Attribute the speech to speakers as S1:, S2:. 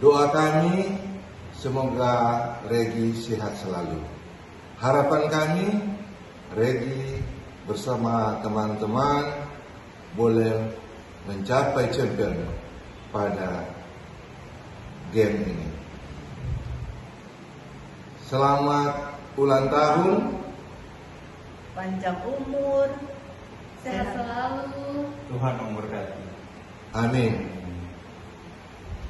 S1: Doa kami semoga Regi sehat selalu. Harapan kami Regi bersama teman-teman boleh mencapai champion pada game ini. Selamat ulang tahun.
S2: panjang umur,
S3: Sehat selalu.
S4: Tuhan memberkati.
S1: Amin.